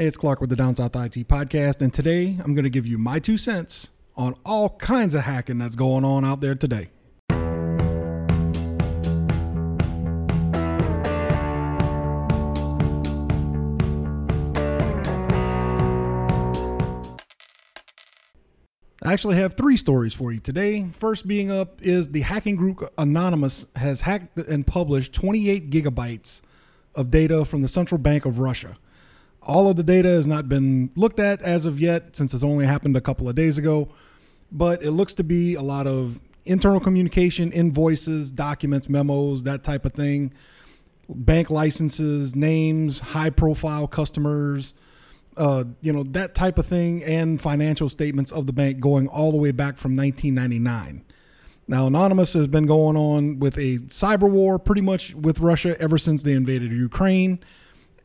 Hey, it's Clark with the Down South IT podcast, and today I'm going to give you my two cents on all kinds of hacking that's going on out there today. I actually have three stories for you today. First being up is the hacking group Anonymous has hacked and published 28 gigabytes of data from the Central Bank of Russia. All of the data has not been looked at as of yet, since it's only happened a couple of days ago, but it looks to be a lot of internal communication, invoices, documents, memos, that type of thing, bank licenses, names, high profile customers, uh, you know, that type of thing, and financial statements of the bank going all the way back from 1999. Now, Anonymous has been going on with a cyber war pretty much with Russia ever since they invaded Ukraine.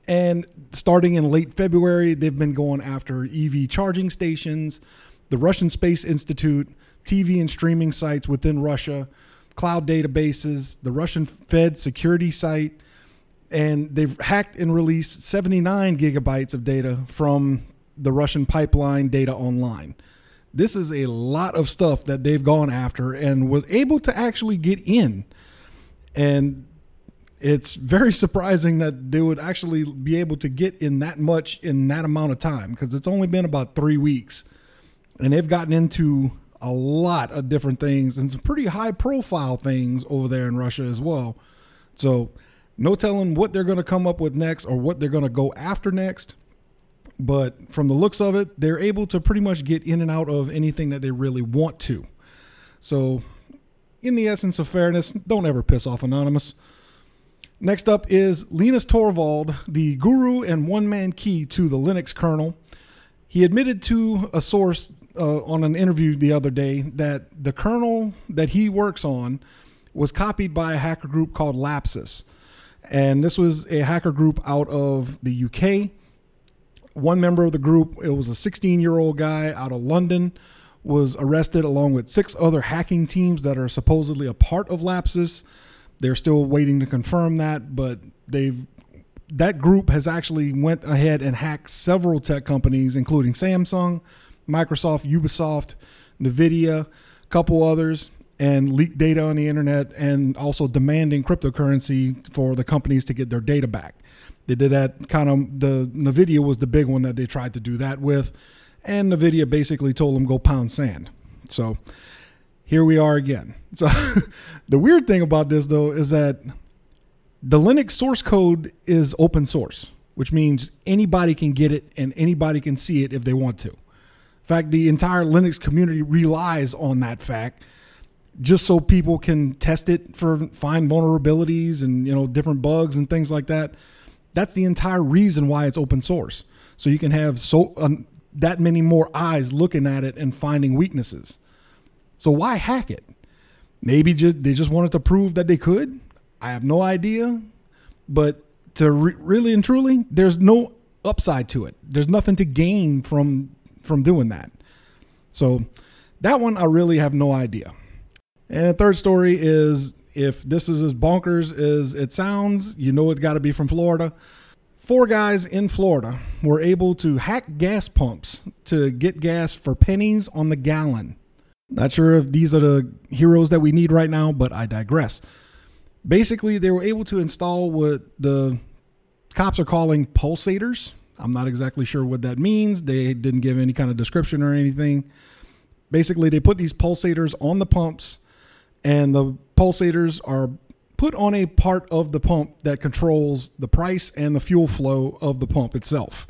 And starting in late February, they've been going after EV charging stations, the Russian Space Institute, TV and streaming sites within Russia, cloud databases, the Russian Fed security site, and they've hacked and released 79 gigabytes of data from the Russian pipeline data online. This is a lot of stuff that they've gone after and was able to actually get in. And it's very surprising that they would actually be able to get in that much in that amount of time because it's only been about three weeks. And they've gotten into a lot of different things and some pretty high profile things over there in Russia as well. So, no telling what they're going to come up with next or what they're going to go after next. But from the looks of it, they're able to pretty much get in and out of anything that they really want to. So, in the essence of fairness, don't ever piss off Anonymous. Next up is Linus Torvald, the guru and one man key to the Linux kernel. He admitted to a source uh, on an interview the other day that the kernel that he works on was copied by a hacker group called Lapsus. And this was a hacker group out of the UK. One member of the group, it was a 16 year old guy out of London, was arrested along with six other hacking teams that are supposedly a part of Lapsus. They're still waiting to confirm that, but they've that group has actually went ahead and hacked several tech companies, including Samsung, Microsoft, Ubisoft, Nvidia, a couple others, and leaked data on the internet and also demanding cryptocurrency for the companies to get their data back. They did that kind of the Nvidia was the big one that they tried to do that with, and Nvidia basically told them go pound sand. So here we are again. So the weird thing about this though is that the Linux source code is open source, which means anybody can get it and anybody can see it if they want to. In fact, the entire Linux community relies on that fact just so people can test it for find vulnerabilities and you know different bugs and things like that. That's the entire reason why it's open source. So you can have so um, that many more eyes looking at it and finding weaknesses. So why hack it? Maybe just, they just wanted to prove that they could. I have no idea. But to re- really and truly, there's no upside to it. There's nothing to gain from from doing that. So that one I really have no idea. And the third story is if this is as bonkers as it sounds, you know it got to be from Florida. Four guys in Florida were able to hack gas pumps to get gas for pennies on the gallon. Not sure if these are the heroes that we need right now, but I digress. Basically, they were able to install what the cops are calling pulsators. I'm not exactly sure what that means. They didn't give any kind of description or anything. Basically, they put these pulsators on the pumps and the pulsators are put on a part of the pump that controls the price and the fuel flow of the pump itself.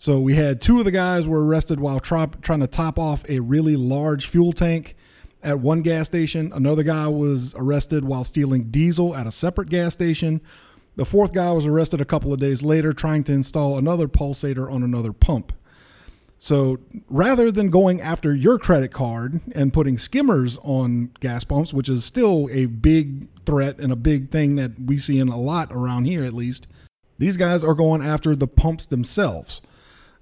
So we had two of the guys were arrested while trying to top off a really large fuel tank at one gas station. Another guy was arrested while stealing diesel at a separate gas station. The fourth guy was arrested a couple of days later trying to install another pulsator on another pump. So rather than going after your credit card and putting skimmers on gas pumps, which is still a big threat and a big thing that we see in a lot around here at least, these guys are going after the pumps themselves.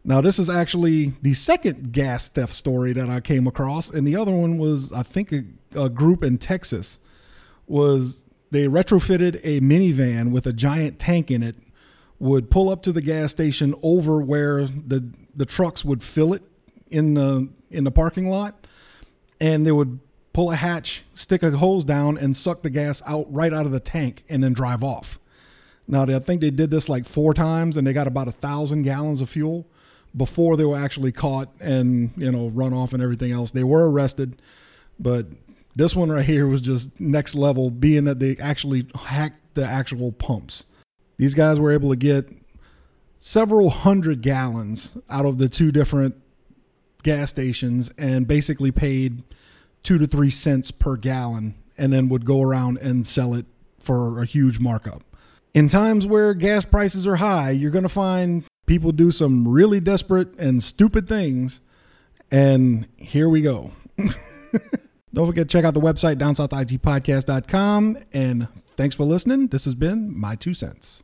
Now, this is actually the second gas theft story that I came across, and the other one was, I think, a, a group in Texas was they retrofitted a minivan with a giant tank in it would pull up to the gas station over where the the trucks would fill it in the in the parking lot, and they would pull a hatch, stick a hose down, and suck the gas out right out of the tank, and then drive off. Now, I think they did this like four times, and they got about a thousand gallons of fuel before they were actually caught and you know run off and everything else. They were arrested, but this one right here was just next level, being that they actually hacked the actual pumps. These guys were able to get several hundred gallons out of the two different gas stations and basically paid two to three cents per gallon and then would go around and sell it for a huge markup. In times where gas prices are high, you're going to find people do some really desperate and stupid things. And here we go. Don't forget to check out the website, downsouthitpodcast.com. And thanks for listening. This has been My Two Cents.